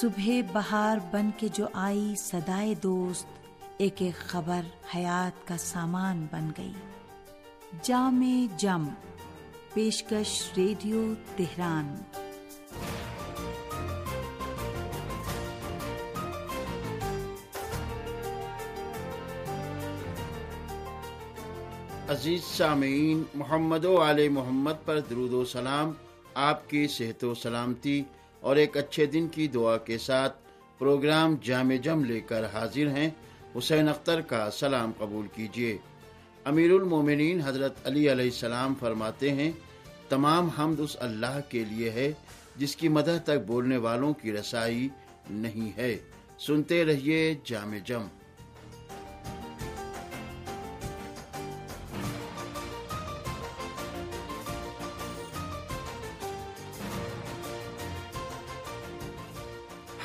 صبح بہار بن کے جو آئی سدائے دوست، ایک ایک خبر حیات کا سامان بن گئی۔ جام جم، پیشکش ریڈیو تہران۔ عزیز سامعین، محمد و علیہ محمد پر درود و سلام، آپ کی صحت و سلامتی۔ اور ایک اچھے دن کی دعا کے ساتھ پروگرام جامع جم لے کر حاضر ہیں، حسین اختر کا سلام قبول کیجیے۔ امیر المومنین حضرت علی علیہ السلام فرماتے ہیں، تمام حمد اس اللہ کے لیے ہے جس کی مدہ تک بولنے والوں کی رسائی نہیں ہے۔ سنتے رہیے جامع جم۔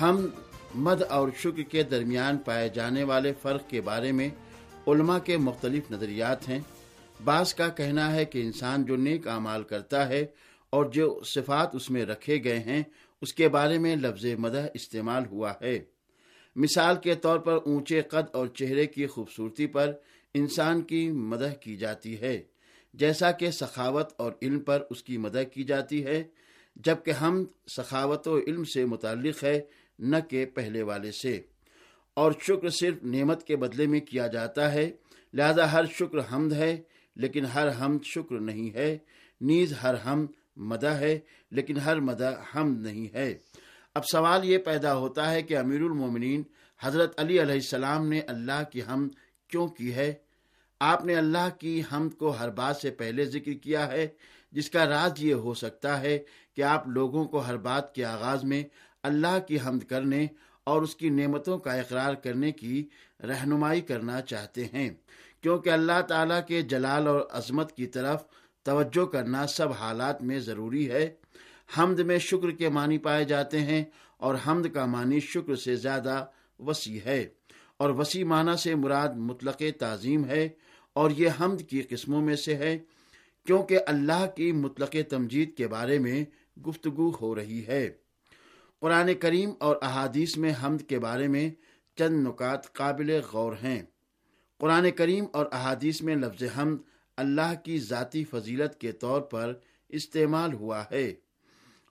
ہم مد اور شکر کے درمیان پائے جانے والے فرق کے بارے میں علماء کے مختلف نظریات ہیں۔ بعض کا کہنا ہے کہ انسان جو نیک اعمال کرتا ہے اور جو صفات اس میں رکھے گئے ہیں، اس کے بارے میں لفظ مدح استعمال ہوا ہے۔ مثال کے طور پر اونچے قد اور چہرے کی خوبصورتی پر انسان کی مدح کی جاتی ہے۔ جیسا کہ سخاوت اور علم پر اس کی مدح کی جاتی ہے، جبکہ ہم سخاوت و علم سے متعلق ہے نہ کہ پہلے والے سے۔ اور شکر صرف نعمت کے بدلے میں کیا جاتا ہے۔ لہذا ہر شکر حمد ہے، لیکن ہر حمد شکر نہیں ہے۔ نیز ہر حمد مدہ ہے، لیکن ہر مدہ حمد نہیں ہے۔ اب سوال یہ پیدا ہوتا ہے کہ امیر المومنین حضرت علی علیہ السلام نے اللہ کی حمد کیوں کی ہے؟ آپ نے اللہ کی حمد کو ہر بات سے پہلے ذکر کیا ہے، جس کا راز یہ ہو سکتا ہے کہ آپ لوگوں کو ہر بات کے آغاز میں اللہ کی حمد کرنے اور اس کی نعمتوں کا اقرار کرنے کی رہنمائی کرنا چاہتے ہیں، کیونکہ اللہ تعالیٰ کے جلال اور عظمت کی طرف توجہ کرنا سب حالات میں ضروری ہے۔ حمد میں شکر کے معنی پائے جاتے ہیں اور حمد کا معنی شکر سے زیادہ وسیع ہے، اور وسیع معنی سے مراد مطلق تعظیم ہے، اور یہ حمد کی قسموں میں سے ہے، کیونکہ اللہ کی مطلق تمجید کے بارے میں گفتگو ہو رہی ہے۔ قرآن کریم اور احادیث میں حمد کے بارے میں چند نکات قابل غور ہیں۔ قرآن کریم اور احادیث میں لفظ حمد اللہ کی ذاتی فضیلت کے طور پر استعمال ہوا ہے۔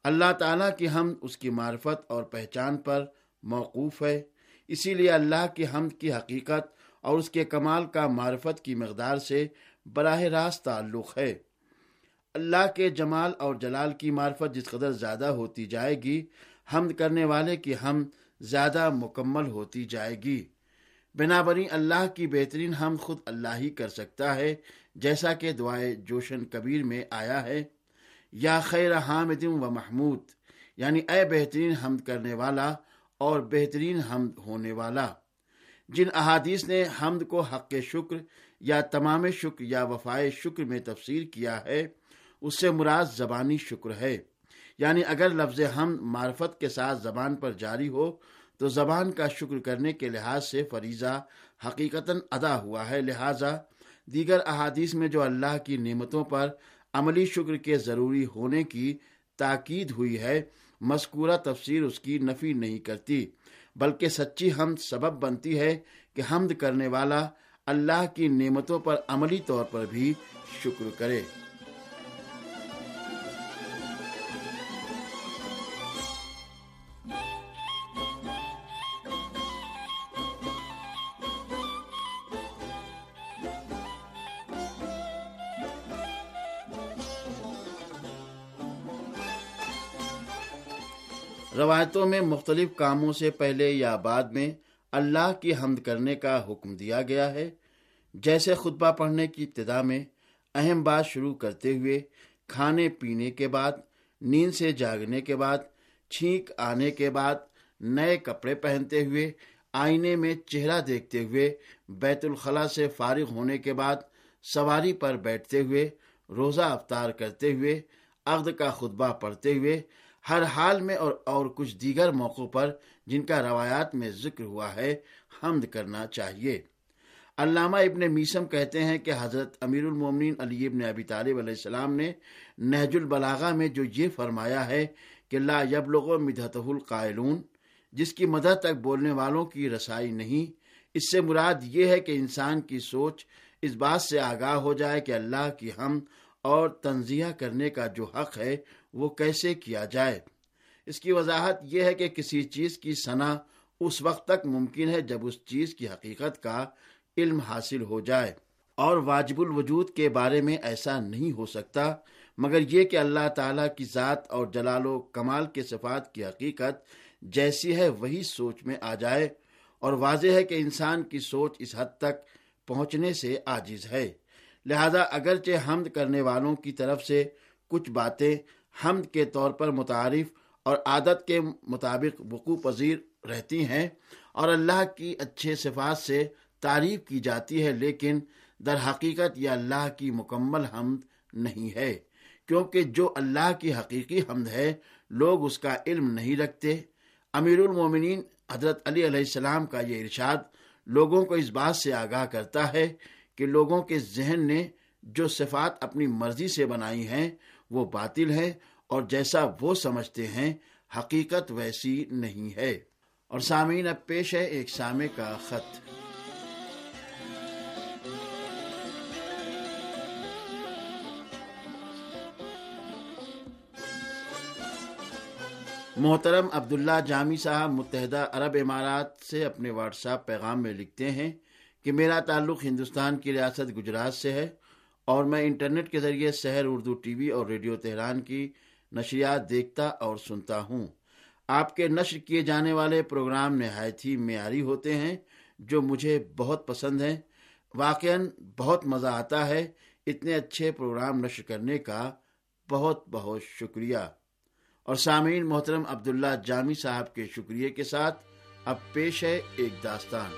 اللہ تعالیٰ کی حمد اس کی معرفت اور پہچان پر موقوف ہے۔ اسی لیے اللہ کی حمد کی حقیقت اور اس کے کمال کا معرفت کی مقدار سے براہ راست تعلق ہے۔ اللہ کے جمال اور جلال کی معرفت جس قدر زیادہ ہوتی جائے گی حمد کرنے والے کی ہم زیادہ مکمل ہوتی جائے گی۔ بنا اللہ کی بہترین ہم خود اللہ ہی کر سکتا ہے، جیسا کہ دعائے جوشن کبیر میں آیا ہے۔ یا خیر حامد و محمود یعنی اے بہترین حمد کرنے والا اور بہترین حمد ہونے والا۔ جن احادیث نے حمد کو حق شکر یا تمام شکر یا وفائے شکر میں تفسیر کیا ہے، اس سے مراد زبانی شکر ہے۔ یعنی اگر لفظ ہم معرفت کے ساتھ زبان پر جاری ہو، تو زبان کا شکر کرنے کے لحاظ سے فریضہ حقیقتا ادا ہوا ہے۔ لہذا دیگر احادیث میں جو اللہ کی نعمتوں پر عملی شکر کے ضروری ہونے کی تاکید ہوئی ہے، مذکورہ تفسیر اس کی نفی نہیں کرتی، بلکہ سچی حمد سبب بنتی ہے کہ حمد کرنے والا اللہ کی نعمتوں پر عملی طور پر بھی شکر کرے۔ روایتوں میں مختلف کاموں سے پہلے یا بعد میں اللہ کی حمد کرنے کا حکم دیا گیا ہے۔ جیسے خطبہ پڑھنے کی ابتدا میں اہم بات شروع کرتے ہوئے کھانے پینے کے بعد، نیند سے جاگنے کے بعد، چھینک آنے کے بعد نئے کپڑے پہنتے ہوئے، آئینے میں چہرہ دیکھتے ہوئے، بیت الخلاء سے فارغ ہونے کے بعد سواری پر بیٹھتے ہوئے، روزہ افطار کرتے ہوئے، عقد کا خطبہ پڑھتے ہوئے ہر حال میں اور اور کچھ دیگر موقعوں پر جن کا روایات میں ذکر ہوا ہے، حمد کرنا چاہیے۔ علامہ ابن میسم کہتے ہیں کہ حضرت امیر المومنین علی ابن ابی طالب علیہ السلام نے نہج البلاغا میں جو یہ فرمایا ہے کہ لا یبلغ مدحت القائلون، جس کی مدد تک بولنے والوں کی رسائی نہیں، اس سے مراد یہ ہے کہ انسان کی سوچ اس بات سے آگاہ ہو جائے کہ اللہ کی ہم اور تنزیہ کرنے کا جو حق ہے وہ کیسے کیا جائے۔ اس کی وضاحت یہ ہے کہ کسی چیز کی صنع اس وقت تک ممکن ہے جب اس چیز کی حقیقت کا علم حاصل ہو جائے۔ اور واجب الوجود کے بارے میں ایسا نہیں ہو سکتا، مگر یہ کہ اللہ تعالی کی ذات اور جلال و کمال کے صفات کی حقیقت جیسی ہے وہی سوچ میں آ جائے۔ اور واضح ہے کہ انسان کی سوچ اس حد تک پہنچنے سے عاجز ہے۔ لہذا اگرچہ حمد کرنے والوں کی طرف سے کچھ باتیں حمد کے طور پر متعارف اور عادت کے مطابق وقوع پذیر رہتی ہیں اور اللہ کی اچھے صفات سے تعریف کی جاتی ہے، لیکن در حقیقت یہ اللہ کی مکمل حمد نہیں ہے۔ کیونکہ جو اللہ کی حقیقی حمد ہے، لوگ اس کا علم نہیں رکھتے۔ امیر المومنین حضرت علی علیہ السلام کا یہ ارشاد لوگوں کو اس بات سے آگاہ کرتا ہے کہ لوگوں کے ذہن نے جو صفات اپنی مرضی سے بنائی ہیں وہ باطل ہے اور جیسا وہ سمجھتے ہیں، حقیقت ویسی نہیں ہے۔ اور سامعین، اب پیش ہے ایک سامع کا خط۔ محترم عبداللہ جامی صاحب متحدہ عرب امارات سے اپنے واٹس ایپ پیغام میں لکھتے ہیں کہ میرا تعلق ہندوستان کی ریاست گجرات سے ہے۔ اور میں انٹرنیٹ کے ذریعے شہر اردو ٹی وی اور ریڈیو تہران کی نشریات دیکھتا اور سنتا ہوں۔ آپ کے نشر کیے جانے والے پروگرام نہایت ہی معیاری ہوتے ہیں، جو مجھے بہت پسند ہیں۔ واقع بہت مزہ آتا ہے اتنے اچھے پروگرام نشر کرنے کا۔ بہت بہت شکریہ۔ اور سامعین محترم عبداللہ جامی صاحب کے شکریہ کے ساتھ اب پیش ہے ایک داستان۔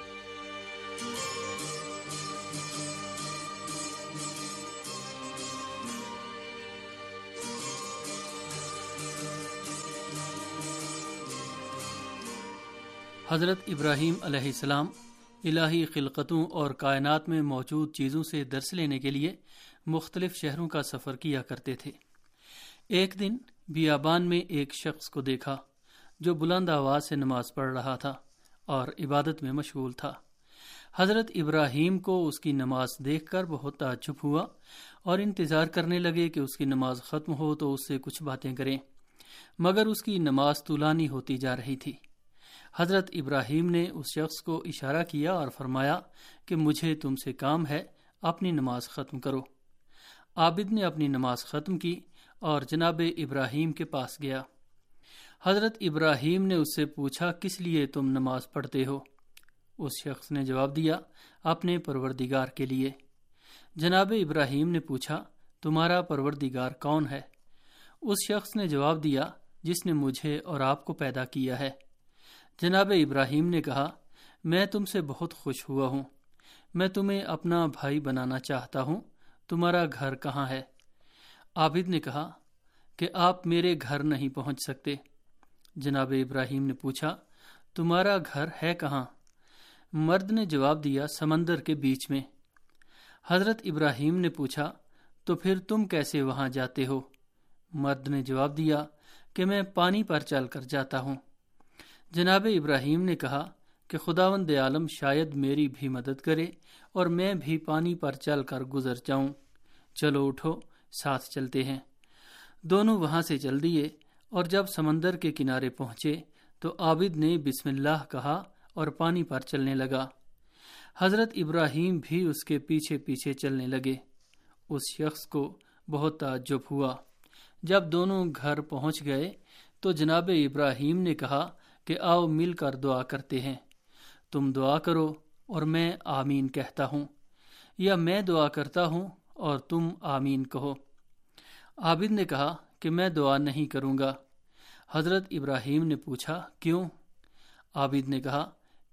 حضرت ابراہیم علیہ السلام الہی خلقتوں اور کائنات میں موجود چیزوں سے درس لینے کے لیے مختلف شہروں کا سفر کیا کرتے تھے۔ ایک دن بیابان میں ایک شخص کو دیکھا جو بلند آواز سے نماز پڑھ رہا تھا اور عبادت میں مشغول تھا۔ حضرت ابراہیم کو اس کی نماز دیکھ کر بہت تعجب ہوا اور انتظار کرنے لگے کہ اس کی نماز ختم ہو تو اس سے کچھ باتیں کریں، مگر اس کی نماز طولانی ہوتی جا رہی تھی۔ حضرت ابراہیم نے اس شخص کو اشارہ کیا اور فرمایا کہ مجھے تم سے کام ہے، اپنی نماز ختم کرو۔ عابد نے اپنی نماز ختم کی اور جناب ابراہیم کے پاس گیا۔ حضرت ابراہیم نے اس سے پوچھا، کس لیے تم نماز پڑھتے ہو؟ اس شخص نے جواب دیا، اپنے پروردگار کے لیے۔ جناب ابراہیم نے پوچھا، تمہارا پروردگار کون ہے؟ اس شخص نے جواب دیا، جس نے مجھے اور آپ کو پیدا کیا ہے۔ جناب ابراہیم نے کہا، میں تم سے بہت خوش ہوا ہوں۔ میں تمہیں اپنا بھائی بنانا چاہتا ہوں۔ تمہارا گھر کہاں ہے؟ عابد نے کہا، کہ آپ میرے گھر نہیں پہنچ سکتے۔ جناب ابراہیم نے پوچھا، تمہارا گھر ہے کہاں؟ مرد نے جواب دیا، سمندر کے بیچ میں۔ حضرت ابراہیم نے پوچھا، تو پھر تم کیسے وہاں جاتے ہو؟ مرد نے جواب دیا، کہ میں پانی پر چل کر جاتا ہوں۔ جناب ابراہیم نے کہا کہ خداوند عالم شاید میری بھی مدد کرے اور میں بھی پانی پر چل کر گزر جاؤں۔ چلو اٹھو، ساتھ چلتے ہیں۔ دونوں وہاں سے چل دیے اور جب سمندر کے کنارے پہنچے تو عابد نے بسم اللہ کہا اور پانی پر چلنے لگا۔ حضرت ابراہیم بھی اس کے پیچھے پیچھے چلنے لگے۔ اس شخص کو بہت تعجب ہوا۔ جب دونوں گھر پہنچ گئے تو جناب ابراہیم نے کہا کہ آؤ مل کر دعا کرتے ہیں۔ تم دعا کرو اور میں آمین کہتا ہوں۔ یا میں دعا کرتا ہوں اور تم آمین کہو۔ عابد نے کہا کہ میں دعا نہیں کروں گا۔ حضرت ابراہیم نے پوچھا، کیوں؟ عابد نے کہا،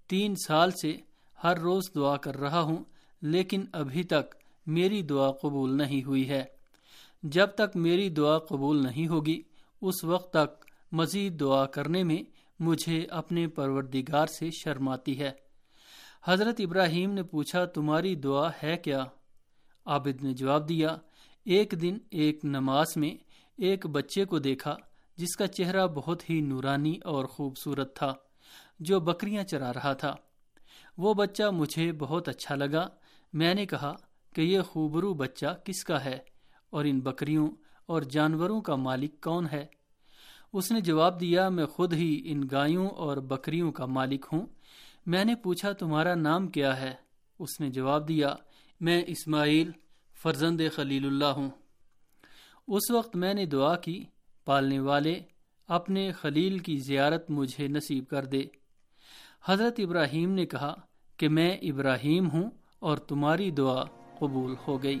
تین سال سے ہر روز دعا کر رہا ہوں، لیکن ابھی تک میری دعا قبول نہیں ہوئی ہے۔ جب تک میری دعا قبول نہیں ہوگی، اس وقت تک مزید دعا کرنے میں مجھے اپنے پروردگار سے شرم آتی ہے۔ حضرت ابراہیم نے پوچھا، تمہاری دعا ہے کیا؟ عابد نے جواب دیا، ایک دن ایک نماز میں ایک بچے کو دیکھا، جس کا چہرہ بہت ہی نورانی اور خوبصورت تھا، جو بکریاں چرا رہا تھا۔ وہ بچہ مجھے بہت اچھا لگا۔ میں نے کہا کہ یہ خوبرو بچہ کس کا ہے؟ اور ان بکریوں اور جانوروں کا مالک کون ہے؟ اس نے جواب دیا، میں خود ہی ان گایوں اور بکریوں کا مالک ہوں۔ میں نے پوچھا، تمہارا نام کیا ہے؟ اس نے جواب دیا، میں اسماعیل، فرزند خلیل اللہ ہوں۔ اس وقت میں نے دعا کی، پالنے والے اپنے خلیل کی زیارت مجھے نصیب کر دے۔ حضرت ابراہیم نے کہا کہ میں ابراہیم ہوں اور تمہاری دعا قبول ہو گئی۔